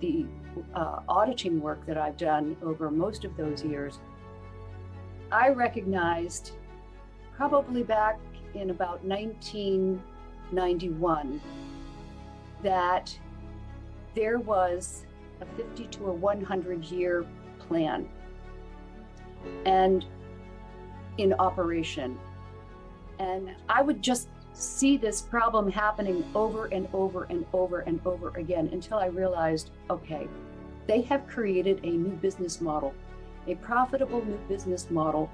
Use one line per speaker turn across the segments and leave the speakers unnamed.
the uh, auditing work that I've done over most of those years, I recognized probably back in about 1991 that there was a 50 to a 100 year plan and in operation. And I would just see this problem happening over and over and over and over again until I realized okay, they have created a new business model, a profitable new business model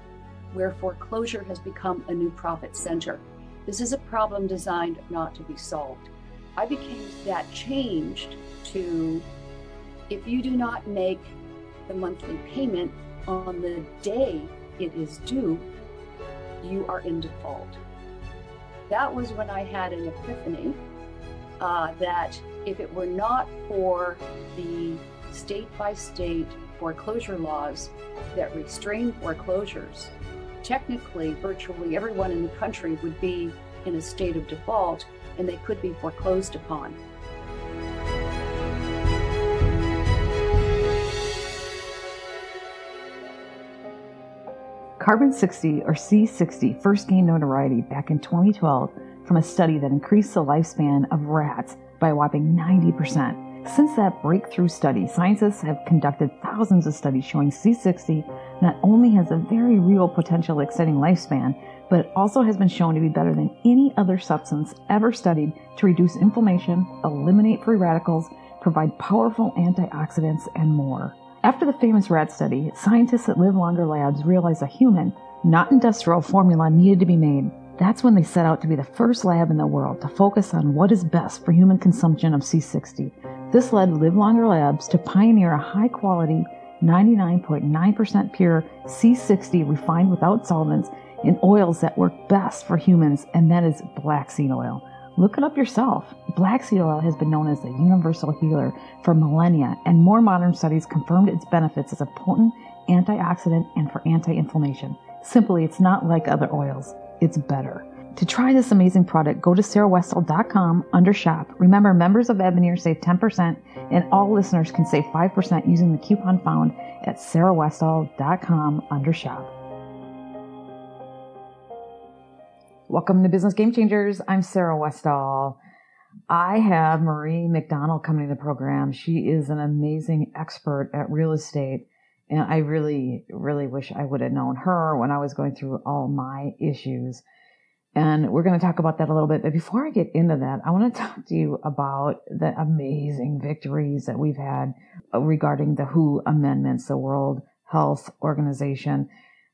where foreclosure has become a new profit center. This is a problem designed not to be solved. I became that changed to if you do not make the monthly payment on the day it is due, you are in default. That was when I had an epiphany uh, that if it were not for the state by state foreclosure laws that restrain foreclosures, technically virtually everyone in the country would be in a state of default and they could be foreclosed upon.
Carbon 60 or C60 first gained notoriety back in 2012 from a study that increased the lifespan of rats by a whopping 90%. Since that breakthrough study, scientists have conducted thousands of studies showing C60 not only has a very real potential extending lifespan, but it also has been shown to be better than any other substance ever studied to reduce inflammation, eliminate free radicals, provide powerful antioxidants, and more. After the famous rat study, scientists at Live Longer Labs realized a human, not industrial formula needed to be made. That's when they set out to be the first lab in the world to focus on what is best for human consumption of C60. This led Live Longer Labs to pioneer a high quality, 99.9% pure C60 refined without solvents in oils that work best for humans, and that is black seed oil. Look it up yourself. Black seed oil has been known as the universal healer for millennia, and more modern studies confirmed its benefits as a potent antioxidant and for anti inflammation. Simply, it's not like other oils, it's better. To try this amazing product, go to sarahwestall.com under shop. Remember, members of Ebonier save 10%, and all listeners can save 5% using the coupon found at sarahwestall.com under shop. Welcome to Business Game Changers. I'm Sarah Westall. I have Marie McDonald coming to the program. She is an amazing expert at real estate. And I really, really wish I would have known her when I was going through all my issues. And we're going to talk about that a little bit. But before I get into that, I want to talk to you about the amazing victories that we've had regarding the WHO amendments, the World Health Organization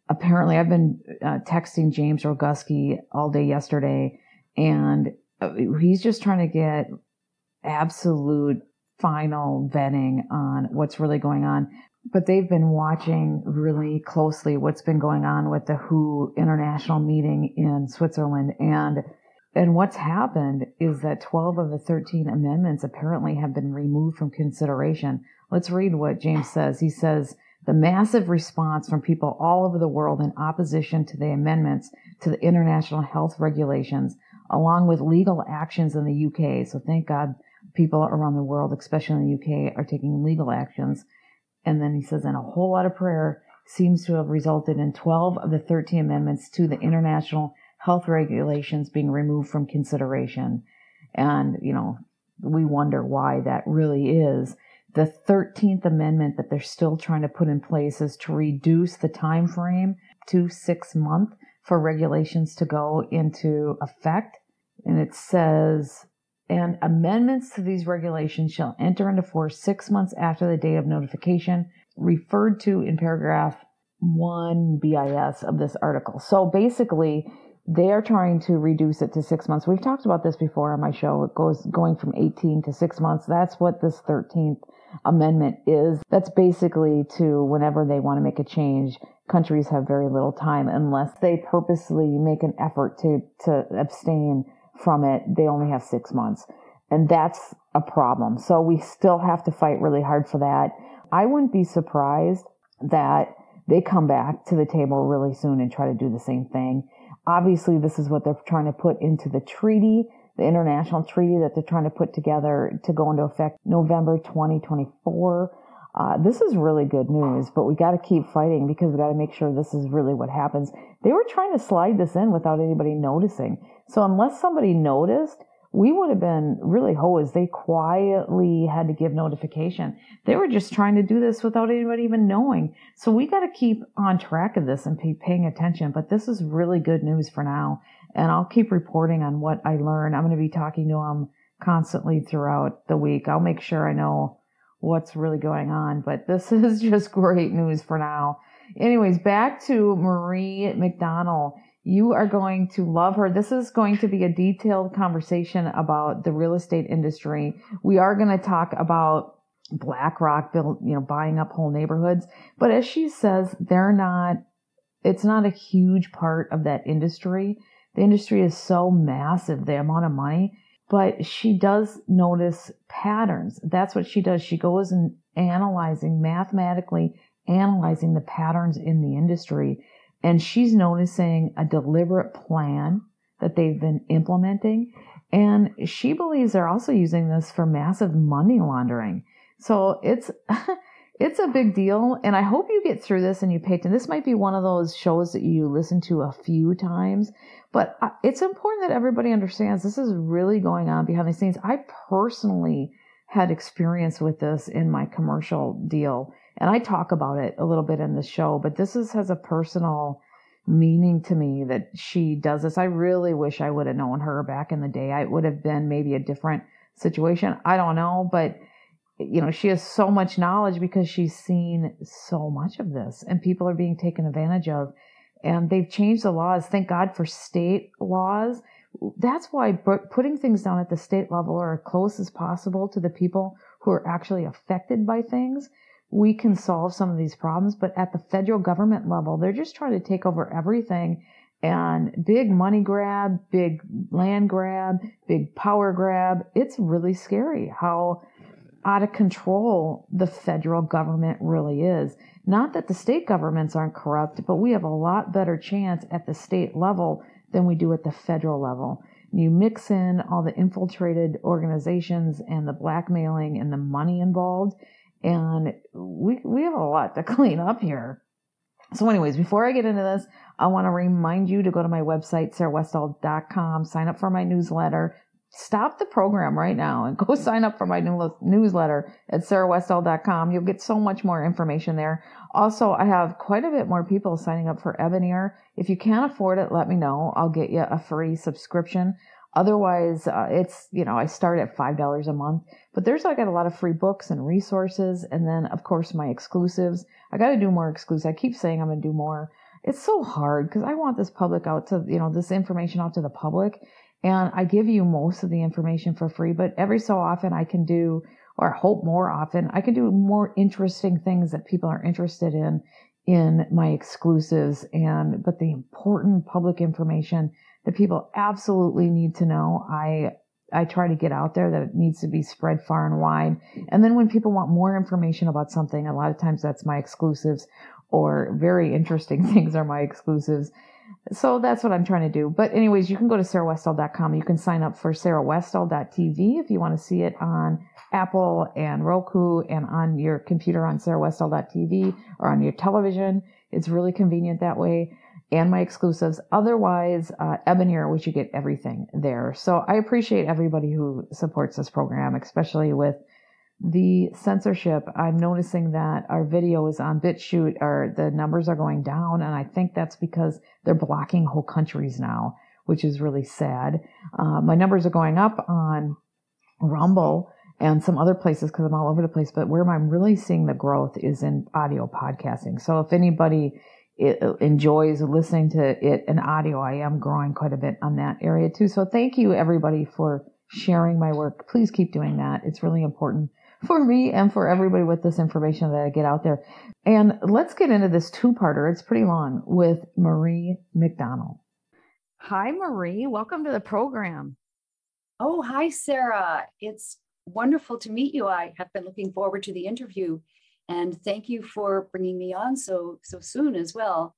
apparently I've been uh, texting James Roguski all day yesterday, and uh, he's just trying to get absolute final vetting on what's really going on. But they've been watching really closely what's been going on with the WHO international meeting in Switzerland. And and what's happened is that 12 of the 13 amendments apparently have been removed from consideration. Let's read what James says. He says, the massive response from people all over the world in opposition to the amendments to the international health regulations, along with legal actions in the UK. So thank God people around the world, especially in the UK, are taking legal actions. And then he says, and a whole lot of prayer seems to have resulted in 12 of the 13 amendments to the international health regulations being removed from consideration. And, you know, we wonder why that really is. The 13th Amendment that they're still trying to put in place is to reduce the time frame to six months for regulations to go into effect. And it says, and amendments to these regulations shall enter into force six months after the date of notification, referred to in paragraph 1 BIS of this article. So basically, they are trying to reduce it to six months. We've talked about this before on my show. It goes going from 18 to six months. That's what this 13th amendment is. That's basically to whenever they want to make a change, countries have very little time unless they purposely make an effort to, to abstain from it. They only have six months. And that's a problem. So we still have to fight really hard for that. I wouldn't be surprised that they come back to the table really soon and try to do the same thing. Obviously, this is what they're trying to put into the treaty the international treaty that they're trying to put together to go into effect November 2024. Uh, this is really good news, but we got to keep fighting because we got to make sure this is really what happens. They were trying to slide this in without anybody noticing. So unless somebody noticed, we would have been really hosed. They quietly had to give notification. They were just trying to do this without anybody even knowing. So we got to keep on track of this and pay, paying attention. But this is really good news for now. And I'll keep reporting on what I learn. I'm going to be talking to them constantly throughout the week. I'll make sure I know what's really going on. But this is just great news for now. Anyways, back to Marie McDonald you are going to love her. This is going to be a detailed conversation about the real estate industry. We are going to talk about BlackRock you know, buying up whole neighborhoods. But as she says, they're not, it's not a huge part of that industry. The industry is so massive, the amount of money, but she does notice patterns. That's what she does. She goes and analyzing, mathematically analyzing the patterns in the industry and she's noticing a deliberate plan that they've been implementing. And she believes they're also using this for massive money laundering. So it's, it's a big deal. And I hope you get through this and you pay attention. This might be one of those shows that you listen to a few times, but uh, it's important that everybody understands this is really going on behind the scenes. I personally had experience with this in my commercial deal and I talk about it a little bit in the show, but this is, has a personal meaning to me that she does this. I really wish I would have known her back in the day. I would have been maybe a different situation. I don't know, but you know, she has so much knowledge because she's seen so much of this and people are being taken advantage of and they've changed the laws. Thank God for state laws. That's why putting things down at the state level or as close as possible to the people who are actually affected by things we can solve some of these problems. But at the federal government level, they're just trying to take over everything and big money grab, big land grab, big power grab. It's really scary how out of control the federal government really is. Not that the state governments aren't corrupt, but we have a lot better chance at the state level than we do at the federal level. You mix in all the infiltrated organizations and the blackmailing and the money involved, and we we have a lot to clean up here. So, anyways, before I get into this, I want to remind you to go to my website, sarahwestall.com, sign up for my newsletter. Stop the program right now and go sign up for my new newsletter at sarahwestall.com. You'll get so much more information there. Also, I have quite a bit more people signing up for Ebonier. If you can't afford it, let me know. I'll get you a free subscription. Otherwise, uh, it's, you know, I start at $5 a month, but there's, I got a lot of free books and resources. And then, of course, my exclusives. I got to do more exclusives. I keep saying I'm going to do more. It's so hard because I want this public out to, you know, this information out to the public. And I give you most of the information for free, but every so often I can do, or hope more often, I can do more interesting things that people are interested in in my exclusives and, but the important public information that people absolutely need to know. I I try to get out there that it needs to be spread far and wide. And then when people want more information about something, a lot of times that's my exclusives or very interesting things are my exclusives. So that's what I'm trying to do. But anyways, you can go to sarahwestall.com. You can sign up for sarahwestall.tv if you want to see it on Apple and Roku and on your computer on sarahwestall.tv or on your television. It's really convenient that way and my exclusives. Otherwise, uh, Ebonier, which you get everything there. So I appreciate everybody who supports this program, especially with the censorship. I'm noticing that our videos on BitChute are the numbers are going down, and I think that's because they're blocking whole countries now, which is really sad. Uh, my numbers are going up on Rumble and some other places because I'm all over the place. But where I'm really seeing the growth is in audio podcasting. So if anybody enjoys listening to it in audio. I am growing quite a bit on that area too. So thank you everybody for sharing my work. Please keep doing that. It's really important for me and for everybody with this information that I get out there. And let's get into this two parter. It's pretty long with Marie McDonald. Hi, Marie. Welcome to the program.
Oh, hi, Sarah. It's wonderful to meet you. I have been looking forward to the interview and thank you for bringing me on so so soon as well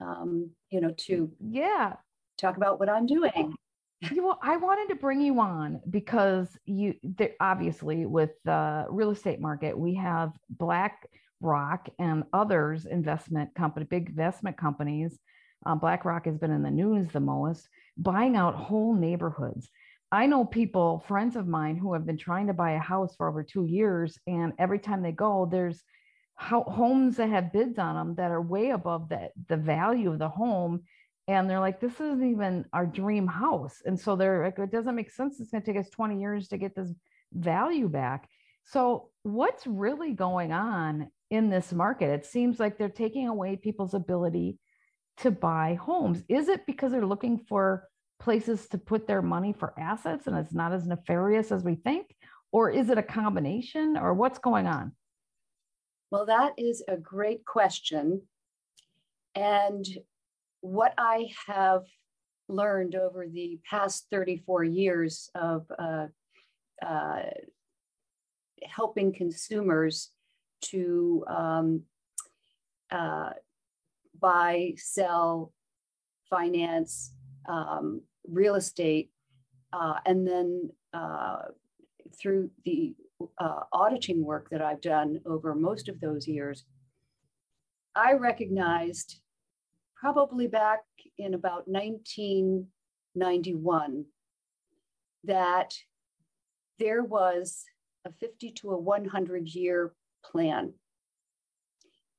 um, you know to
yeah
talk about what i'm doing
you, I wanted to bring you on because you there, obviously with the real estate market, we have BlackRock and others investment company, big investment companies. Uh, BlackRock has been in the news the most, buying out whole neighborhoods. I know people, friends of mine, who have been trying to buy a house for over two years, and every time they go, there's homes that have bids on them that are way above the, the value of the home and they're like this isn't even our dream house. And so they're like it doesn't make sense. It's going to take us 20 years to get this value back. So what's really going on in this market? It seems like they're taking away people's ability to buy homes. Is it because they're looking for places to put their money for assets and it's not as nefarious as we think? Or is it a combination? Or what's going on?
Well that is a great question. And what I have learned over the past 34 years of uh, uh, helping consumers to um, uh, buy, sell, finance, um, real estate, uh, and then uh, through the uh, auditing work that I've done over most of those years, I recognized probably back in about 1991 that there was a 50 to a 100 year plan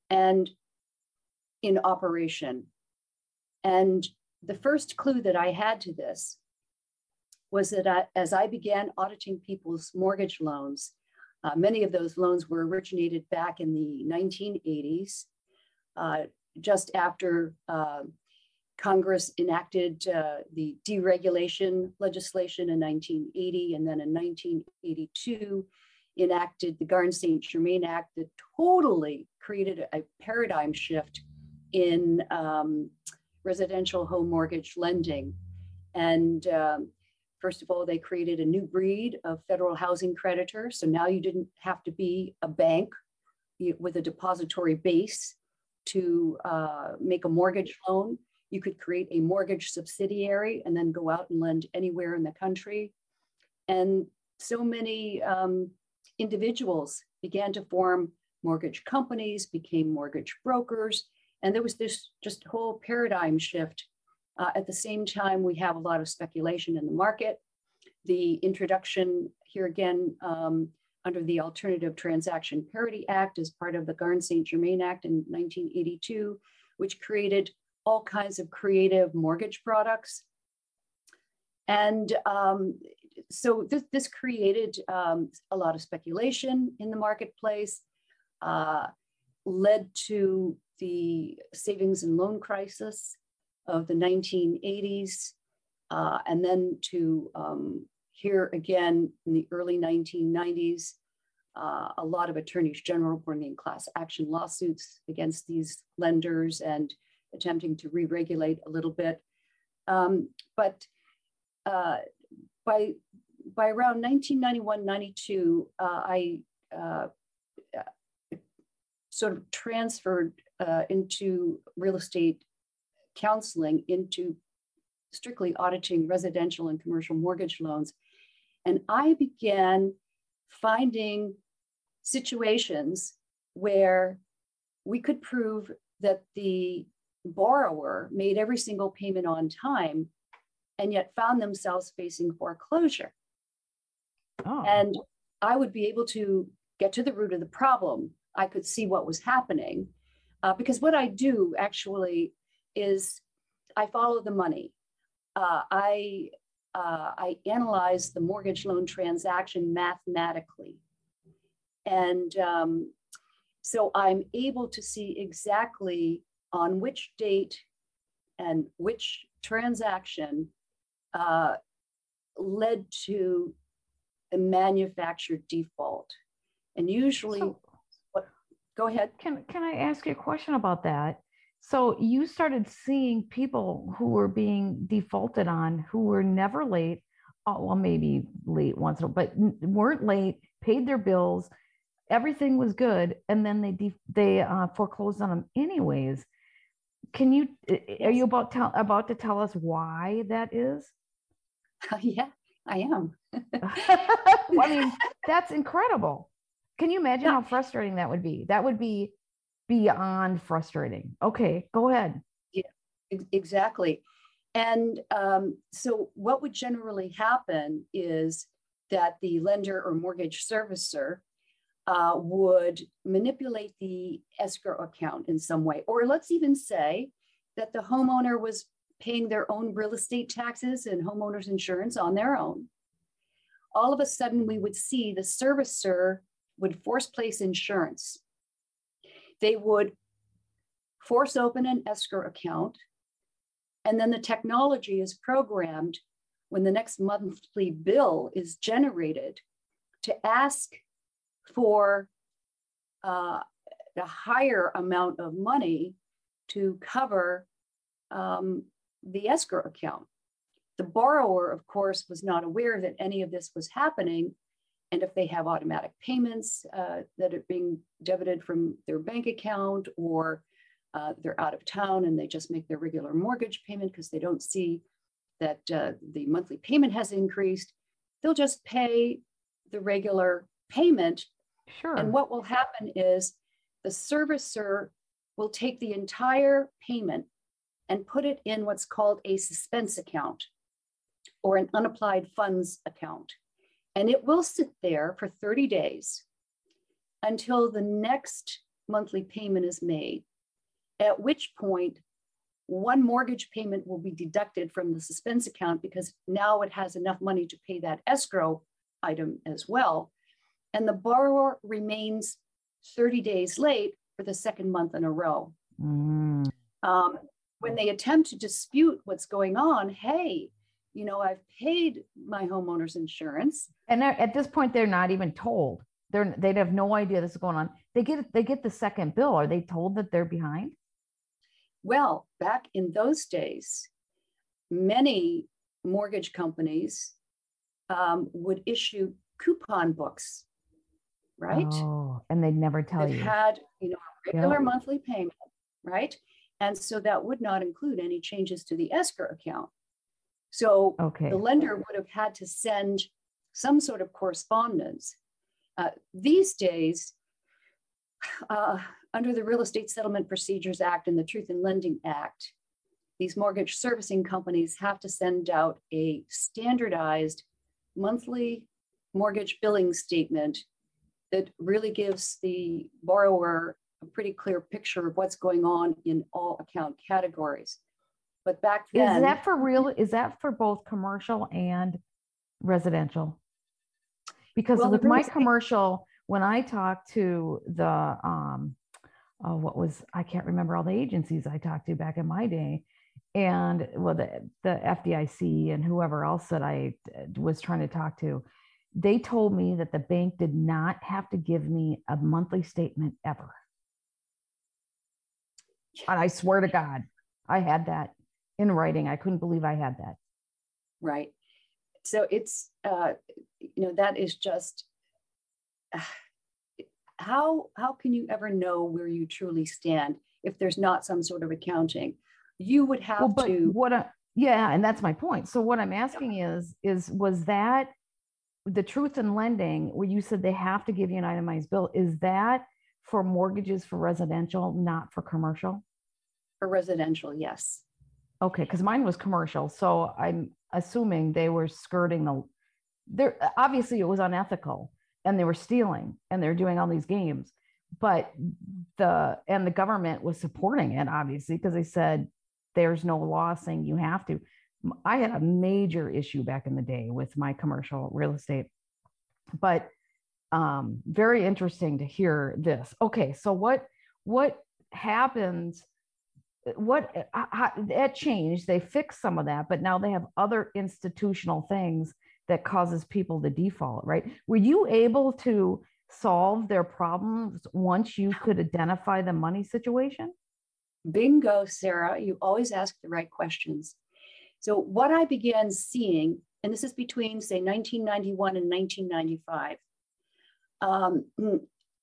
and in operation. And the first clue that I had to this was that I, as I began auditing people's mortgage loans, uh, many of those loans were originated back in the 1980s. Uh, just after uh, Congress enacted uh, the deregulation legislation in 1980, and then in 1982 enacted the Garn St. Germain Act that totally created a paradigm shift in um, residential home mortgage lending. And um, first of all, they created a new breed of federal housing creditor. So now you didn't have to be a bank with a depository base to uh, make a mortgage loan. You could create a mortgage subsidiary and then go out and lend anywhere in the country. And so many um, individuals began to form mortgage companies, became mortgage brokers, and there was this just whole paradigm shift. Uh, at the same time, we have a lot of speculation in the market. The introduction here again um, under the Alternative Transaction Parity Act as part of the Garn St. Germain Act in 1982, which created all kinds of creative mortgage products. And um, so this, this created um, a lot of speculation in the marketplace, uh, led to the savings and loan crisis of the 1980s, uh, and then to um, here again in the early 1990s, uh, a lot of attorneys general bringing class action lawsuits against these lenders and attempting to re-regulate a little bit. Um, but uh, by, by around 1991, 92, uh, I uh, sort of transferred uh, into real estate counseling into strictly auditing residential and commercial mortgage loans and I began finding situations where we could prove that the borrower made every single payment on time and yet found themselves facing foreclosure. Oh. And I would be able to get to the root of the problem. I could see what was happening uh, because what I do actually is I follow the money. Uh, I uh, I analyze the mortgage loan transaction mathematically. And um, so I'm able to see exactly on which date and which transaction uh, led to a manufactured default. And usually, so, what, go ahead.
Can, can I ask you a question about that? So you started seeing people who were being defaulted on who were never late. Oh, well, maybe late once, in a while, but weren't late, paid their bills, everything was good, and then they de- they uh, foreclosed on them anyways. Can you? Are you about tell about to tell us why that is?
yeah, I am.
I mean, that's incredible. Can you imagine how frustrating that would be? That would be beyond frustrating. Okay, go ahead.
Ex- Exactly. And um, so, what would generally happen is that the lender or mortgage servicer uh, would manipulate the escrow account in some way. Or let's even say that the homeowner was paying their own real estate taxes and homeowners insurance on their own. All of a sudden, we would see the servicer would force place insurance. They would force open an escrow account and then the technology is programmed when the next monthly bill is generated to ask for uh, a higher amount of money to cover um, the escrow account. The borrower, of course, was not aware that any of this was happening. And if they have automatic payments uh, that are being debited from their bank account or uh, they're out of town and they just make their regular mortgage payment because they don't see that uh, the monthly payment has increased, they'll just pay the regular payment.
Sure.
And what will happen is the servicer will take the entire payment and put it in what's called a suspense account or an unapplied funds account. And it will sit there for 30 days until the next monthly payment is made at which point one mortgage payment will be deducted from the suspense account because now it has enough money to pay that escrow item as well. And the borrower remains 30 days late for the second month in a row.
Mm,
Um, when they attempt to dispute what's going on, hey, you know, I've paid my homeowner's insurance.
and at this point, they're not even told. They're they'd have no idea this is going on. They get they get the second bill. Are they told that they're behind?
Well, back in those days, many mortgage companies um, would issue coupon books, right?
Oh, and they'd never tell
That
you.
had, you know, a regular
Yeah.
monthly payment, right? And so that would not include any changes to the escrow account. So
okay.
the lender would have had to send some sort of correspondence. Uh, these days, uh, under the Real Estate Settlement Procedures Act and the Truth in Lending Act, these mortgage servicing companies have to send out a standardized monthly mortgage billing statement that really gives the borrower a pretty clear picture of what's going on in all account categories. But back then,
Is that for real? Is that for both commercial and residential? Because
Well,
with my commercial, when I talked to the, um, uh, what was, I can't remember all the agencies I talked to back in my day. And well, the, the FDIC and whoever else that I uh, was trying to talk to, they told me that the bank did not have to give me a monthly statement ever. And I swear to God, I had that in writing. I couldn't believe I had that.
right? So it's, uh, you know, that is just, how, how can you ever know where you truly stand if there's not some sort of accounting? You would have
Well, but
to,
what, I- yeah, and that's my point. So what I'm asking is, is, was that the truth in lending, where you said they have to give you an itemized bill, is that for mortgages for residential, not for commercial?
for residential, yes.
Okay, because mine was commercial, so I'm assuming they were skirting the, there, obviously it was unethical and they were stealing and they're doing all these games. But the, and the government was supporting it, obviously, because they said there's no law saying you have to. I had a major issue back in the day with my commercial real estate. But um, very interesting to hear this. Okay, so what, what happens? What how, that changed they fixed some of that but now they have other institutional things that causes people to default right were you able to solve their problems once you could identify the money situation
Bingo, Sarah, you always ask the right questions. So what I began seeing, and this is between say 1991 and 1995, um, mm,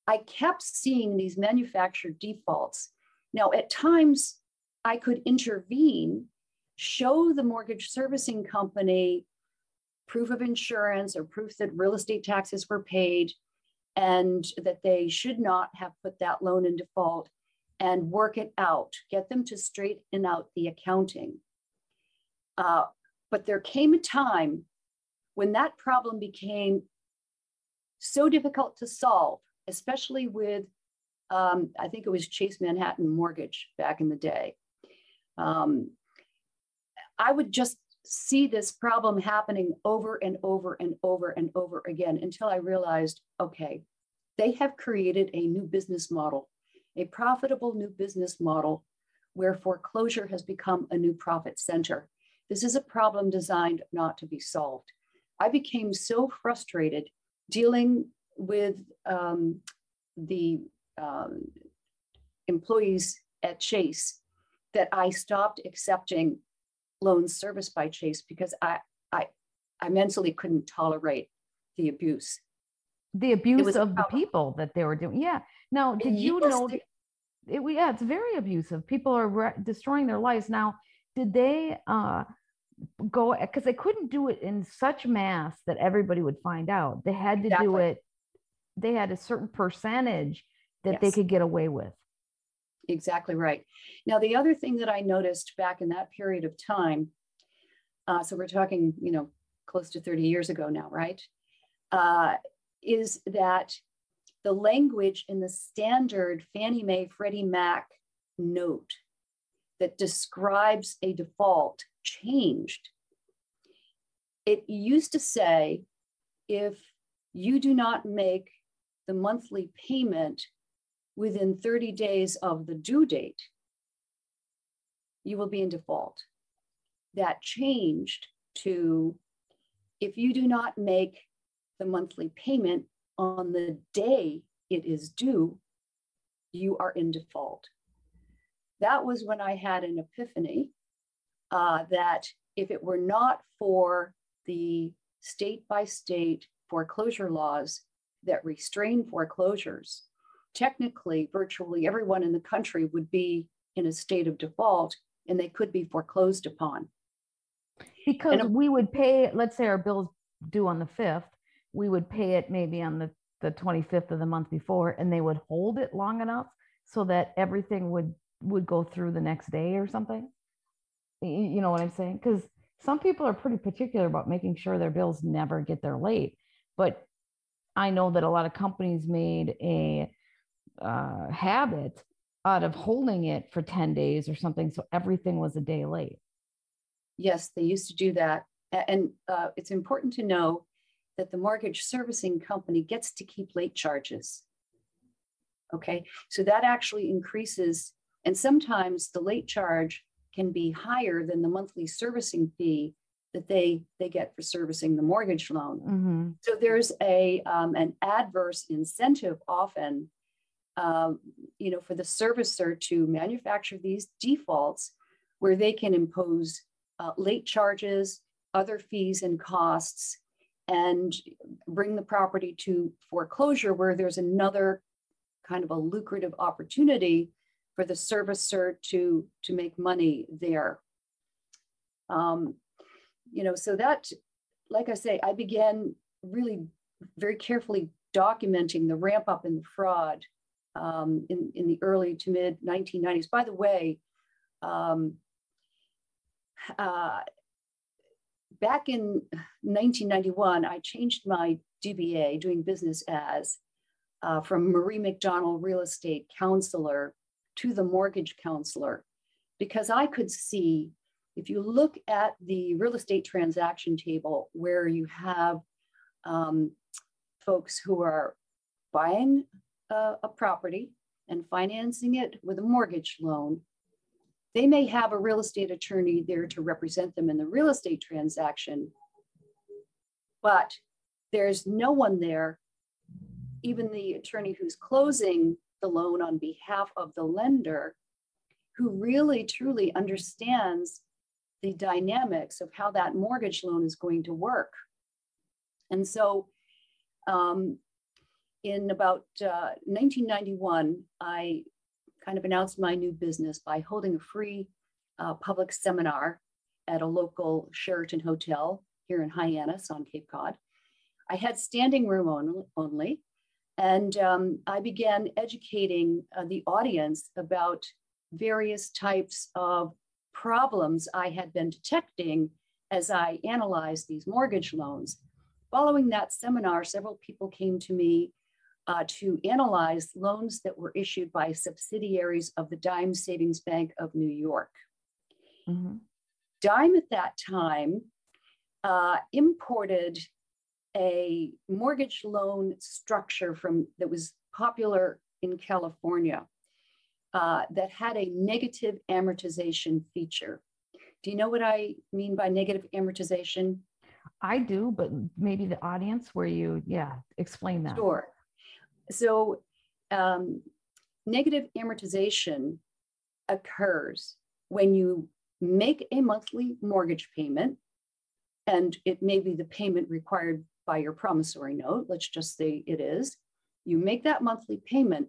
I kept seeing these manufactured defaults. Now, at times, I could intervene, show the mortgage servicing company proof of insurance or proof that real estate taxes were paid and that they should not have put that loan in default and work it out, get them to straighten out the accounting. Uh, but there came a time when that problem became so difficult to solve, especially with, um, I think it was Chase Manhattan Mortgage back in the day. Um, I would just see this problem happening over and over and over and over again until I realized, okay, they have created a new business model, a profitable new business model where foreclosure has become a new profit center. This is a problem designed not to be solved. I became so frustrated dealing with um, the um, employees at Chase that I stopped accepting loans serviced by Chase because I, I, I mentally couldn't tolerate the abuse.
The abuse of the people that they were doing. Yeah. Now, did you know?
they-
It, yeah, it's very abusive. People are re- destroying their lives. Now, did they uh, go, because they couldn't do it in such mass that everybody would find out. They had to do it, they had a certain percentage that they could get away with.
Exactly right. Now, the other thing that I noticed back in that period of time, uh, so we're talking, you know, close to 30 years ago now, right? Uh, is that the language in the standard Fannie Mae Freddie Mac note that describes a default changed. It used to say if you do not make the monthly payment within 30 days of the due date, you will be in default. That changed to if you do not make the monthly payment on the day it is due, you are in default. That was when I had an epiphany uh, that if it were not for the state by state foreclosure laws that restrain foreclosures, technically virtually everyone in the country would be in a state of default and they could be foreclosed upon.
Because
a-
we would pay, let's say our bill's due on the fifth, we would pay it maybe on the, the twenty-fifth of the month before, and they would hold it long enough so that everything would, would go through the next day or something. You know what I'm saying? Because some people are pretty particular about making sure their bills never get there late. But I know that a lot of companies made a uh, habit out of holding it for 10 days or something. So everything was a day late.
Yes, they used to do that. And uh, it's important to know that the mortgage servicing company gets to keep late charges. Okay, so that actually increases, and sometimes the late charge can be higher than the monthly servicing fee that they, they get for servicing the mortgage loan.
hmm
So there's a, um, an adverse incentive often, um, you know, for the servicer to manufacture these defaults where they can impose uh, late charges, other fees and costs, and bring the property to foreclosure where there's another kind of a lucrative opportunity for the servicer to, to make money there. Um, you know, so that, like I say, I began really very carefully documenting the ramp up in the fraud um, in, in the early to mid 1990s. By the way, um, uh, back in 1991, I changed my DBA, doing business as, uh, from Marie McDonald Real Estate Counselor to the Mortgage Counselor, because I could see if you look at the real estate transaction table where you have um, folks who are buying a, a property and financing it with a mortgage loan, they may have a real estate attorney there to represent them in the real estate transaction, but there's no one there, even the attorney who's closing the loan on behalf of the lender, who really truly understands the dynamics of how that mortgage loan is going to work. And so um, in about uh, 1991, I kind of announced my new business by holding a free uh, public seminar at a local Sheraton hotel here in Hyannis on Cape Cod. I had standing room on, only, and um, I began educating uh, the audience about various types of problems I had been detecting as I analyzed these mortgage loans. Following that seminar, several people came to me uh, to analyze loans that were issued by subsidiaries of the Dime Savings Bank of New York. Mm-hmm. Dime at that time uh, imported a mortgage loan structure from that was popular in California uh, that had a negative amortization feature. Do you know what I mean by negative amortization?
I do, but maybe the audience where you, yeah, explain that.
Sure. So, um, negative amortization occurs when you make a monthly mortgage payment, and it may be the payment required by your promissory note. Let's just say it is. You make that monthly payment,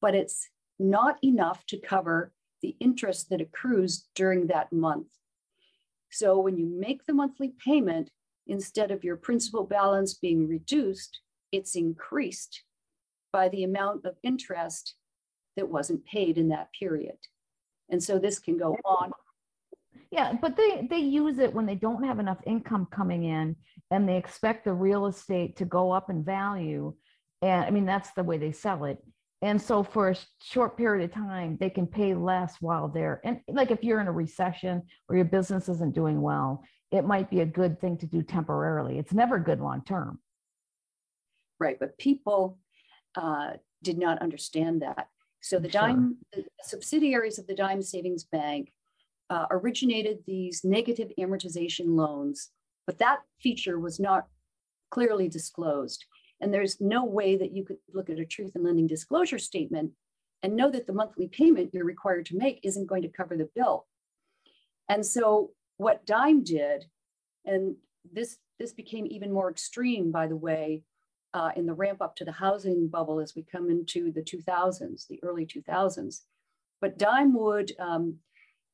but it's not enough to cover the interest that accrues during that month. So when you make the monthly payment, instead of your principal balance being reduced, it's increased by the amount of interest that wasn't paid in that period. And so this can go on.
Yeah, but they they use it when they don't have enough income coming in and they expect the real estate to go up in value. And I mean that's the way they sell it. And so for a short period of time, they can pay less while they're and like if you're in a recession or your business isn't doing well, it might be a good thing to do temporarily. It's never good long term.
Right, but people uh, did not understand that. So the sure. dime the subsidiaries of the Dime Savings Bank uh, originated these negative amortization loans, but that feature was not clearly disclosed. And there's no way that you could look at a truth in lending disclosure statement and know that the monthly payment you're required to make isn't going to cover the bill. And so what Dime did, and this this became even more extreme, by the way, uh, in the ramp up to the housing bubble as we come into the 2000s, the early 2000s. But Dime would um,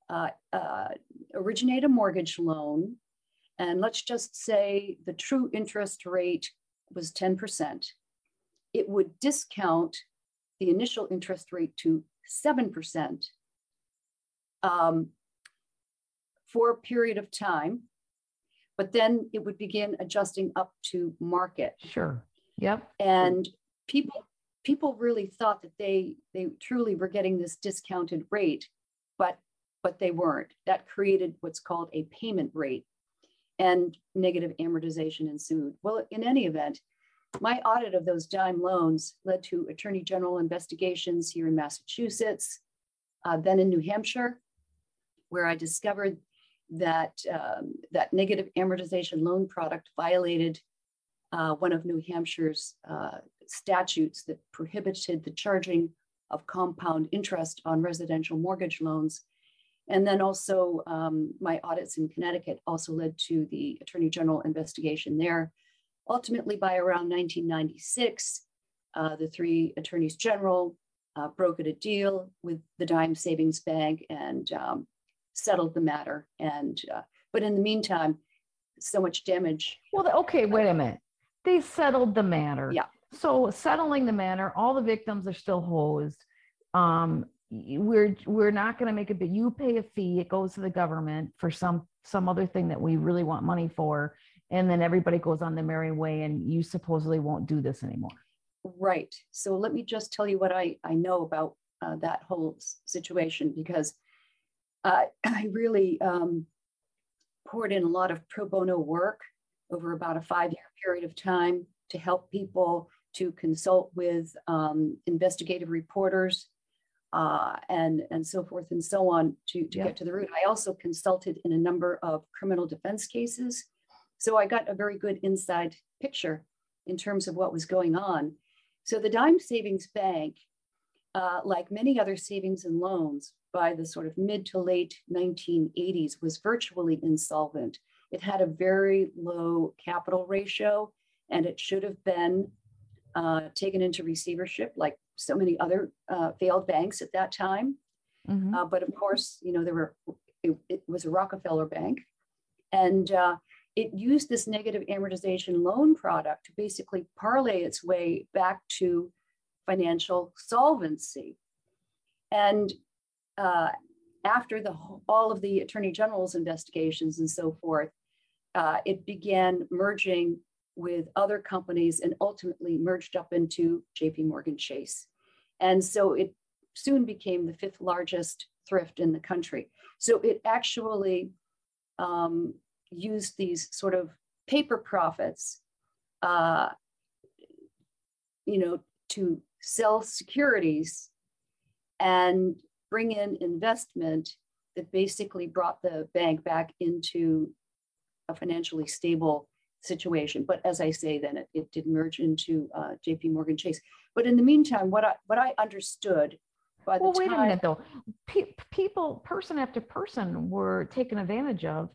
uh, uh, originate a mortgage loan, and let's just say the true interest rate was 10%. It would discount the initial interest rate to 7% um, for a period of time, but then it would begin adjusting up to market.
Sure. Yep.
And people people really thought that they they truly were getting this discounted rate, but but they weren't. That created what's called a payment rate, and negative amortization ensued. Well, in any event, my audit of those dime loans led to attorney general investigations here in Massachusetts, uh, then in New Hampshire, where I discovered that um, that negative amortization loan product violated uh, one of New Hampshire's uh, statutes that prohibited the charging of compound interest on residential mortgage loans. And then also um, my audits in Connecticut also led to the Attorney General investigation there. Ultimately, by around 1996, uh, the three attorneys general uh, brokered a deal with the Dime Savings Bank and um, settled the matter. And uh, but in the meantime, so much damage.
Well, okay, wait a minute they settled the matter.
Yeah.
So settling the matter, all the victims are still hosed. Um, we're we're not going to make it, but you pay a fee. It goes to the government for some some other thing that we really want money for, and then everybody goes on the merry way, and you supposedly won't do this anymore.
Right. So let me just tell you what I I know about uh, that whole situation because uh, I really um, poured in a lot of pro bono work over about a five year period of time to help people to consult with um, investigative reporters uh, and, and so forth and so on to, to yeah. get to the root. I also consulted in a number of criminal defense cases. So I got a very good inside picture in terms of what was going on. So the Dime Savings Bank, uh, like many other savings and loans, by the sort of mid to late 1980s, was virtually insolvent. It had a very low capital ratio, and it should have been uh, taken into receivership like so many other uh, failed banks at that time. Mm-hmm. Uh, but of course, you know, there were, it, it, was a Rockefeller bank. And uh, it used this negative amortization loan product to basically parlay its way back to financial solvency. And uh, after the all of the attorney general's investigations and so forth, uh, it began merging with other companies and ultimately merged up into JP Morgan Chase. And so it soon became the fifth largest thrift in the country. So it actually um, used these sort of paper profits, uh, you know, to sell securities and bring in investment that basically brought the bank back into a financially stable situation. But as I say, then it, it did merge into uh, JP Morgan Chase. But in the meantime, what I what I understood by the
Well,
time
wait a minute though. Pe- people, person after person were taken advantage of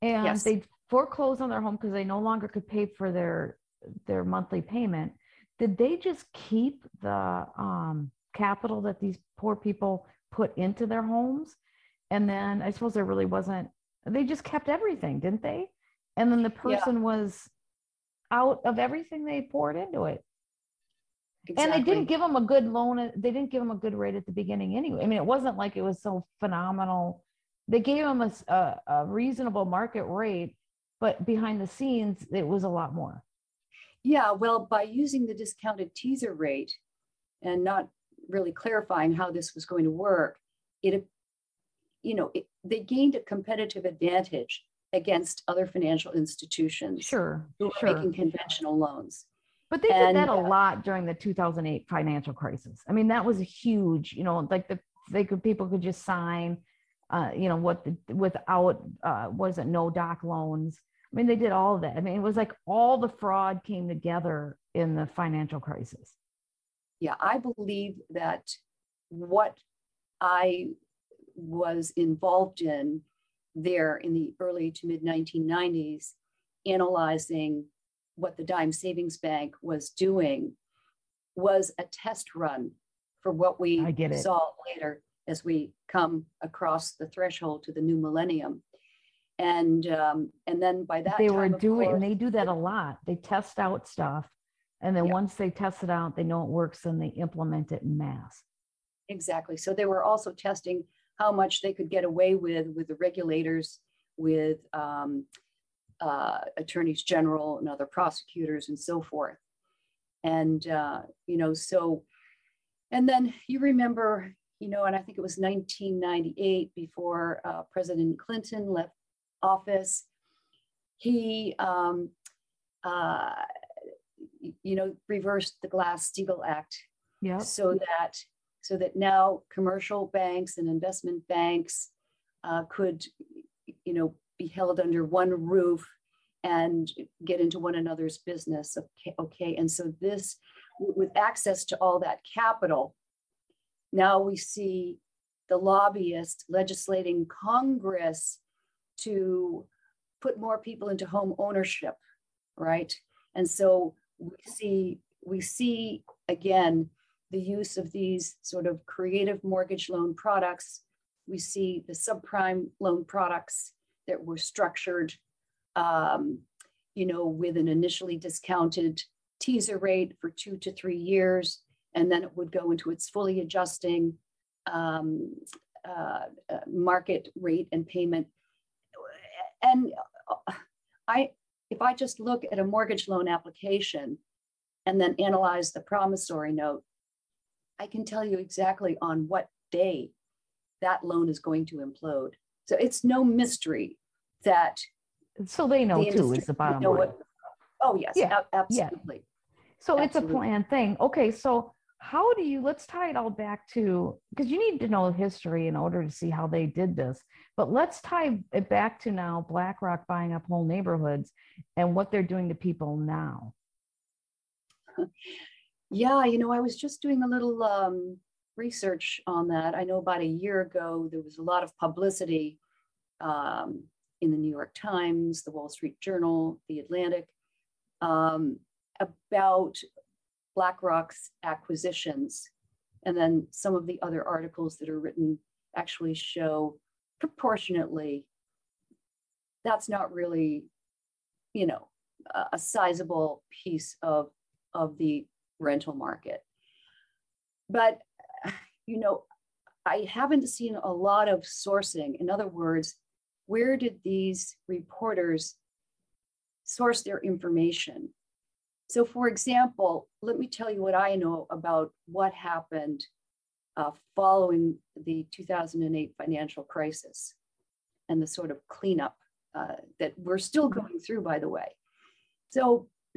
and
Yes.
they foreclosed on their home because they no longer could pay for their, their monthly payment. Did they just keep the um, capital that these poor people put into their homes? And then I suppose there really wasn't, they just kept everything, didn't they? And then the
Yeah.
person was out of everything they poured into it. And they didn't give them a good loan. uh, They didn't give them a good rate at the beginning anyway. I mean, it wasn't like it was so phenomenal. They gave them a reasonable market rate, but behind the scenes, it was a lot more.
Yeah, well, by using the discounted teaser rate and not really clarifying how this was going to work, it, you know, it, they gained a competitive advantage against other financial institutions
Sure,
who were
sure.
making conventional loans.
But they did that a
uh,
lot during the 2008 financial crisis. I mean, that was a huge, you know, like the, they could, people could just sign, uh, you know, what, the without, uh, was it no doc loans? I mean, they did all of that. I mean, it was like all the fraud came together in the financial crisis.
Yeah, I believe that what I was involved in there in the early to mid 1990s, analyzing what the Dime Savings Bank was doing, was a test run for what we saw later as we come across the threshold to the new millennium. And um, and then by that
they
time,
were doing
course-
and they do that a lot they test out stuff and then
Yeah.
once they test it out they know it works and they implement it in mass
Exactly. So they were also testing how much they could get away with with the regulators, with um, uh, attorneys general and other prosecutors and so forth. And uh, you know, so and then you remember, you know, and I think it was 1998 before uh, President Clinton left office. He, um, uh, you know, reversed the Glass-Steagall Act
yeah
so that so that now commercial banks and investment banks uh, could you know be held under one roof and get into one another's business okay, okay? And so this with access to all that capital now we see the lobbyists legislating congress to put more people into home ownership right? And so we see we see again the use of these sort of creative mortgage loan products. We see the subprime loan products that were structured, um, you know, with an initially discounted teaser rate for two to three years, and then it would go into its fully adjusting um, uh, uh, market rate and payment. And uh, I, if I just look at a mortgage loan application and then analyze the promissory note, I can tell you exactly on what day that loan is going to implode. So it's no mystery that
so they know
the
too is the bottom line
what. Oh, yes,
Yeah,
ab- absolutely.
so it's a planned thing okay so how do you let's tie it all back to because you need to know history in order to see how they did this but let's tie it back to now blackrock buying up whole neighborhoods and what they're doing to people now
Yeah, you know, I was just doing a little um, research on that. I know about a year ago, there was a lot of publicity um, in the New York Times, the Wall Street Journal, the Atlantic, um, about BlackRock's acquisitions. And then some of the other articles that are written actually show proportionately that's not really you know, a, a sizable piece of, of the rental market. But, you know, I haven't seen a lot of sourcing. In other words, where did these reporters source their information? So, for example, let me tell you what I know about what happened uh, following the 2008 financial crisis and the sort of cleanup uh, that we're still going through, by the way. So,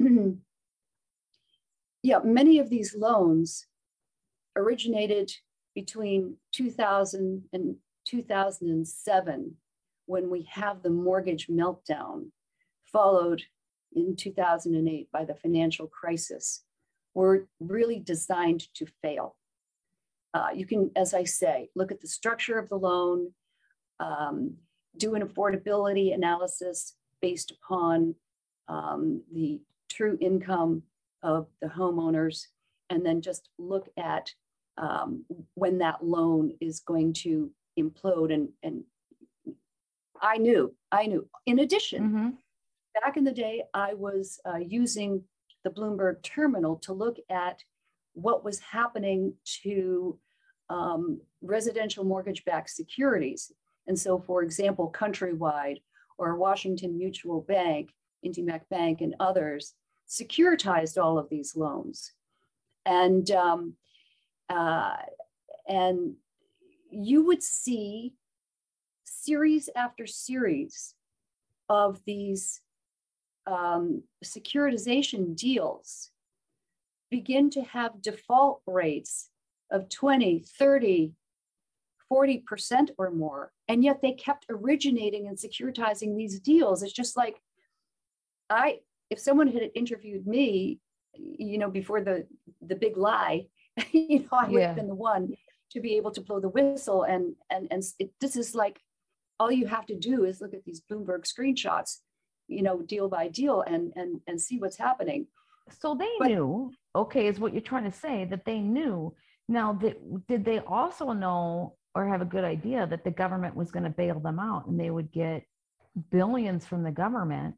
yeah, many of these loans originated between 2000 and 2007 when we have the mortgage meltdown, followed in 2008 by the financial crisis, were really designed to fail. Uh, you can, as I say, look at the structure of the loan, um, do an affordability analysis based upon um, the true income of the homeowners, and then just look at um, when that loan is going to implode. And, and I knew, I knew. In addition,
Mm-hmm.
back in the day, I was uh, using the Bloomberg terminal to look at what was happening to um, residential mortgage-backed securities. And so, for example, Countrywide or Washington Mutual Bank, IndyMac Bank, and others securitized all of these loans. And um, uh, and you would see series after series of these um, securitization deals begin to have default rates of 20, 30, 40% or more. And yet they kept originating and securitizing these deals. It's just like, I, if someone had interviewed me, you know, before the, the big lie, you know, I would
Yeah.
have been the one to be able to blow the whistle. And, and, and it, this is like, all you have to do is look at these Bloomberg screenshots, you know, deal by deal and, and, and see what's happening.
So they
But-
knew, okay, is what you're trying to say, that they knew. Now, did, did they also know or have a good idea that the government was going to bail them out and they would get billions from the government?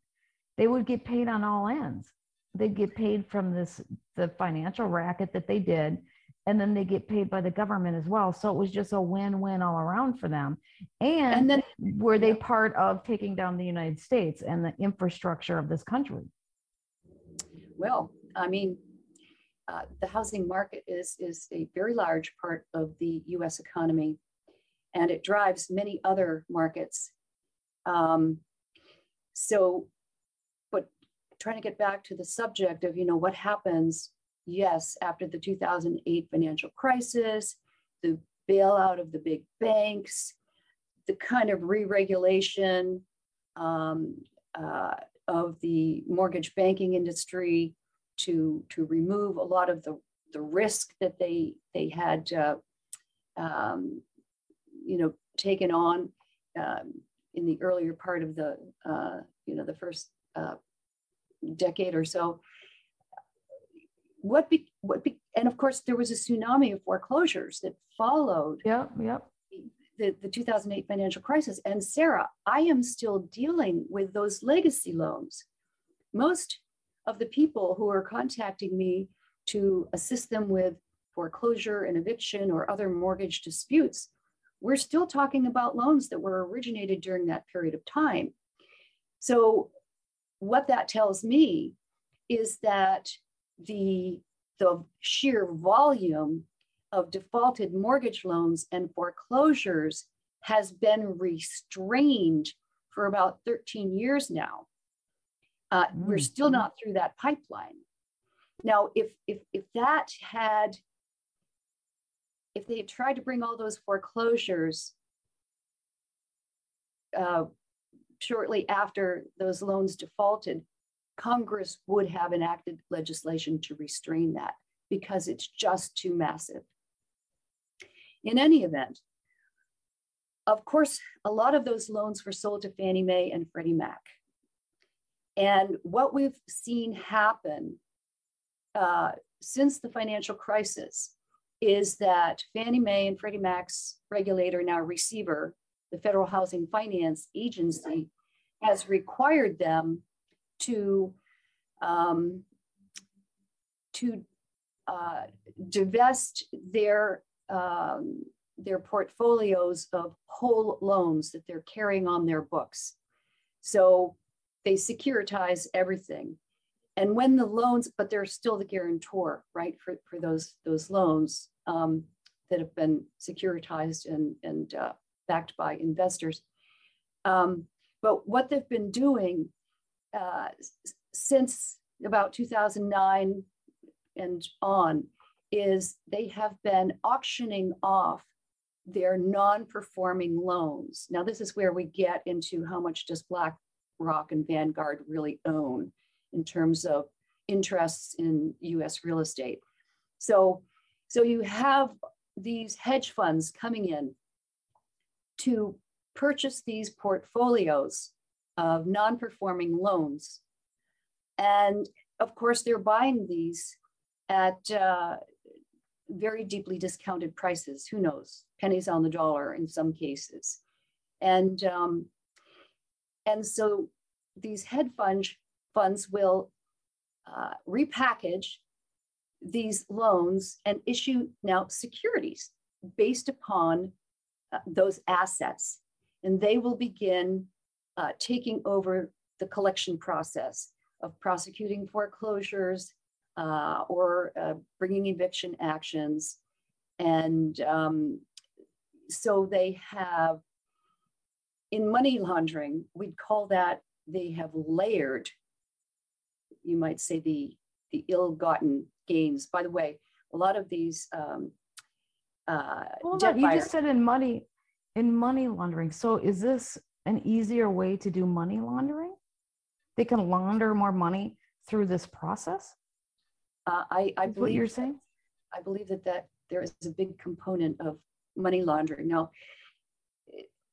They would get paid on all ends. They'd get paid from this, the financial racket that they did, and then they get paid by the government as well. So it was just a win-win all around for them. And,
And then
were they part of taking down the United States and the infrastructure of this country?
Well, I mean, uh, the housing market is, is a very large part of the US economy, and it drives many other markets. Um, so, trying to get back to the subject of, you know, what happens, yes, after the 2008 financial crisis, the bailout of the big banks, the kind of re-regulation um, uh, of the mortgage banking industry to to remove a lot of the the risk that they they had uh, um, you know taken on um, in the earlier part of the uh, you know the first uh, decade or so. What be what be and of course there was a tsunami of foreclosures that followed
Yep, yep.
the, the 2008 financial crisis. And Sarah, I am still dealing with those legacy loans. Most of the people who are contacting me to assist them with foreclosure and eviction or other mortgage disputes, we're still talking about loans that were originated during that period of time. So what that tells me is that the, the sheer volume of defaulted mortgage loans and foreclosures has been restrained for about 13 years now. Uh, We're
Mm,
still
mm.
not through that pipeline. Now, if, if, if that had, if they had tried to bring all those foreclosures uh, shortly after those loans defaulted, Congress would have enacted legislation to restrain that because it's just too massive. In any event, of course, a lot of those loans were sold to Fannie Mae and Freddie Mac. And what we've seen happen uh, since the financial crisis is that Fannie Mae and Freddie Mac's regulator, now receiver, the Federal Housing Finance Agency, has required them to um, to uh, divest their um, their portfolios of whole loans that they're carrying on their books. So they securitize everything. And when the loans, but they're still the guarantor, right, for, for those, those loans um, that have been securitized and, and uh, backed by investors. Um, but what they've been doing uh, since about 2009 and on is they have been auctioning off their non-performing loans. Now, this is where we get into how much does BlackRock and Vanguard really own in terms of interests in US real estate. So, so you have these hedge funds coming in to purchase these portfolios of non-performing loans. And of course, they're buying these at uh, very deeply discounted prices. Who knows? Pennies on the dollar in some cases. And, um, and so these hedge fund, funds will uh, repackage these loans and issue now securities based upon uh, those assets. And they will begin uh, taking over the collection process of prosecuting foreclosures uh, or uh, bringing eviction actions. And um, so they have, in money laundering, we'd call that they have layered, you might say, the, the ill-gotten gains. By the way, a lot of these um, uh,
Hold on, you just said in money, in money laundering. So is this an easier way to do money laundering? They can launder more money through this process?
Uh, I, I believe
what you're saying.
I believe that that there is a big component of money laundering. Now,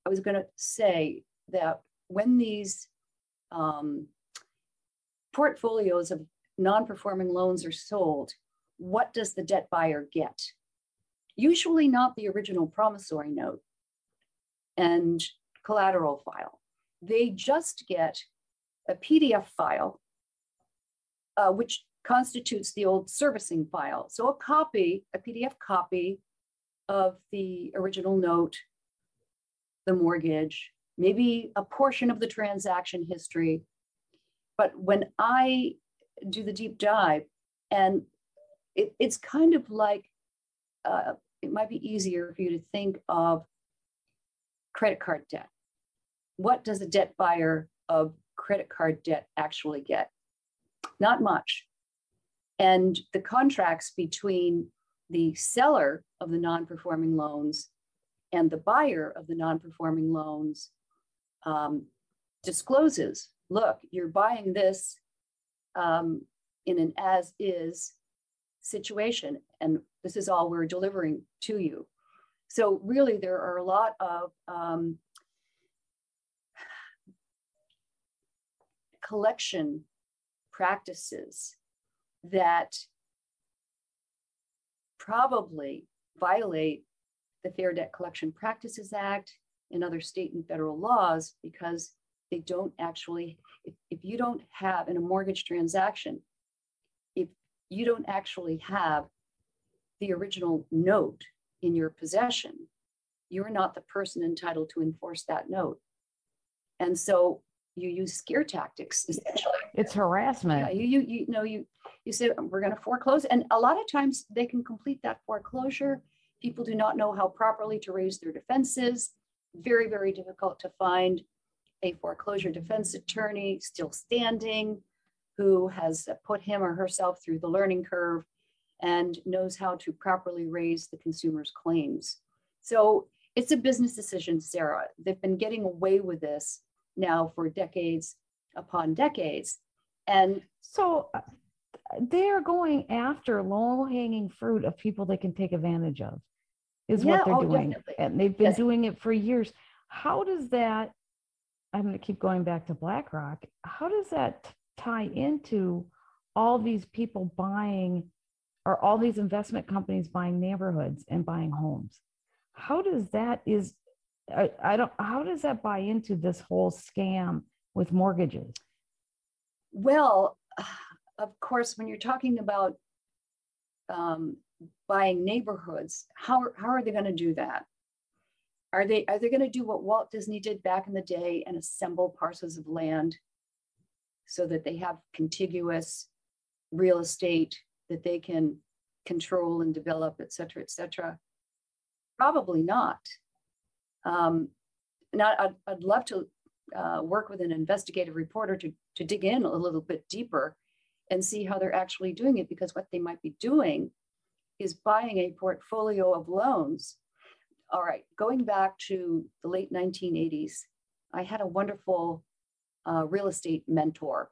I was going to say that when these um, portfolios of non-performing loans are sold, what does the debt buyer get? Usually not the original promissory note and collateral file. They just get a PDF file, uh, which constitutes the old servicing file. So a copy, a PDF copy of the original note, the mortgage, maybe a portion of the transaction history. But when I do the deep dive, and it, it's kind of like, uh, it might be easier for you to think of credit card debt. What does a debt buyer of credit card debt actually get? Not much. And the contracts between the seller of the non-performing loans and the buyer of the non-performing loans um, discloses, look, you're buying this um, in an as-is situation, and this is all we're delivering to you. So really, there are a lot of um, collection practices that probably violate the Fair Debt Collection Practices Act and other state and federal laws because they don't actually, if, if you don't have in a mortgage transaction, you don't actually have the original note in your possession, you're not the person entitled to enforce that note. And so you use scare tactics essentially.
It's harassment.
Yeah, you, you, you know, you, you say, um, we're going to foreclose. And a lot of times they can complete that foreclosure. People do not know how properly to raise their defenses. Very, very difficult to find a foreclosure defense attorney still standing who has put him or herself through the learning curve and knows how to properly raise the consumer's claims. So it's a business decision, Sarah. They've been getting away with this now for decades upon decades. And
so uh, they are going after low hanging fruit of people they can take advantage of, is
Yeah,
what they're
oh,
doing.
definitely.
And they've been
Yes.
doing it for years. How does that, I'm going to keep going back to BlackRock, how does that tie into all these people buying or all these investment companies buying neighborhoods and buying homes? How does that is, I, I don't, how does that buy into this whole scam with mortgages?
Well, of course, when you're talking about um, buying neighborhoods, how, how are they going to do that? Are they are they going to do what Walt Disney did back in the day and assemble parcels of land so that they have contiguous real estate that they can control and develop, et cetera, et cetera? Probably not. Um, now, I'd, I'd love to uh, work with an investigative reporter to, to dig in a little bit deeper and see how they're actually doing it because what they might be doing is buying a portfolio of loans. All right, going back to the late 1980s, I had a wonderful uh, real estate mentor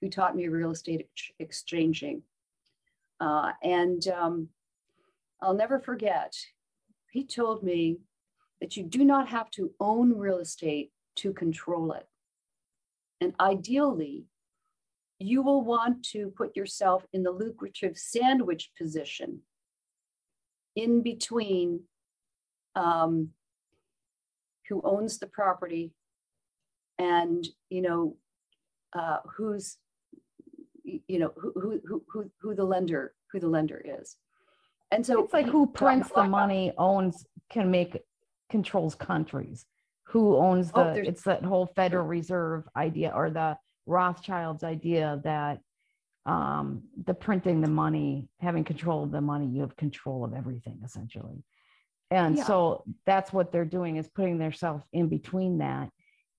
who taught me real estate ex- exchanging. Uh, and um, I'll never forget, he told me that you do not have to own real estate to control it. And ideally, you will want to put yourself in the lucrative sandwich position in between um, who owns the property and you know uh, who's you know who, who who who the lender who the lender is. And so
it's like who prints the money owns can make controls countries. Who owns oh, the oh, it's that whole federal reserve idea or the rothschilds idea that um, the printing the money having control of the money you have control of everything essentially. And yeah. so that's what they're doing is putting themselves in between that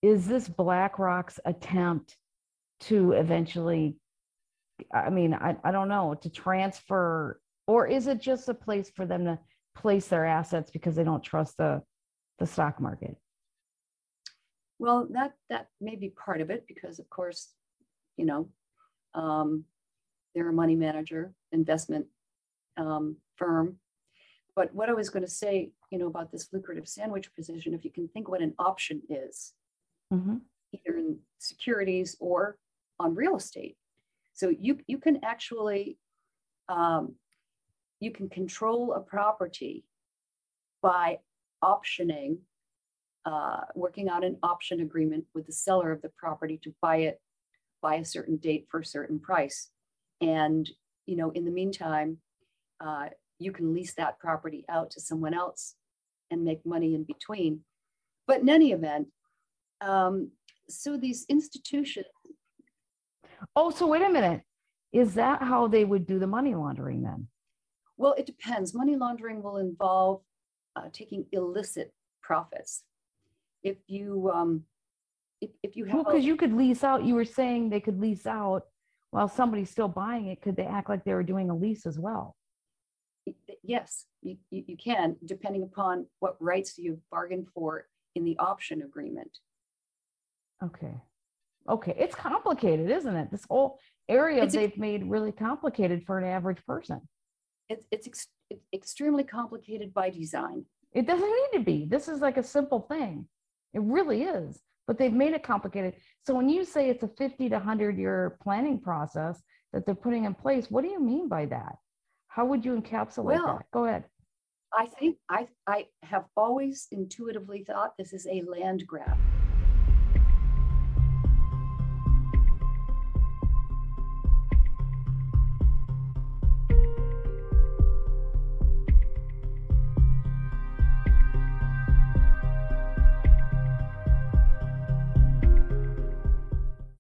is this blackrock's attempt to eventually I mean, I, I don't know, to transfer, or is it just a place for them to place their assets because they don't trust the, the stock market?
Well, that that may be part of it because, of course, you know, um, they're a money manager, investment um, firm. But what I was going to say, you know, about this lucrative sandwich position, if you can think what an option is, mm-hmm. either in securities or on real estate, so you, you can actually, um, you can control a property by optioning, uh, working out an option agreement with the seller of the property to buy it by a certain date for a certain price. And, you know, in the meantime, uh, you can lease that property out to someone else and make money in between. But in any event, um, so these institutions
Oh, so wait a minute. Is that how they would do the money laundering then?
Well, it depends. Money laundering will involve uh, taking illicit profits. If you um, if, if you have
because well, you could lease out. You were saying they could lease out while somebody's still buying it. Could they act like they were doing a lease as well?
Yes, you, you, you can, depending upon what rights you've bargained for in the option agreement.
Okay. Okay, it's complicated, isn't it? This whole area it's they've made really complicated for an average person.
It's it's, ex- it's extremely complicated by design.
It doesn't need to be. This is like a simple thing. It really is. But they've made it complicated. So when you say it's a 50 to 100 year planning process that they're putting in place, what do you mean by that? How would you encapsulate well, that? Go ahead.
I think I I have always intuitively thought this is a land grab.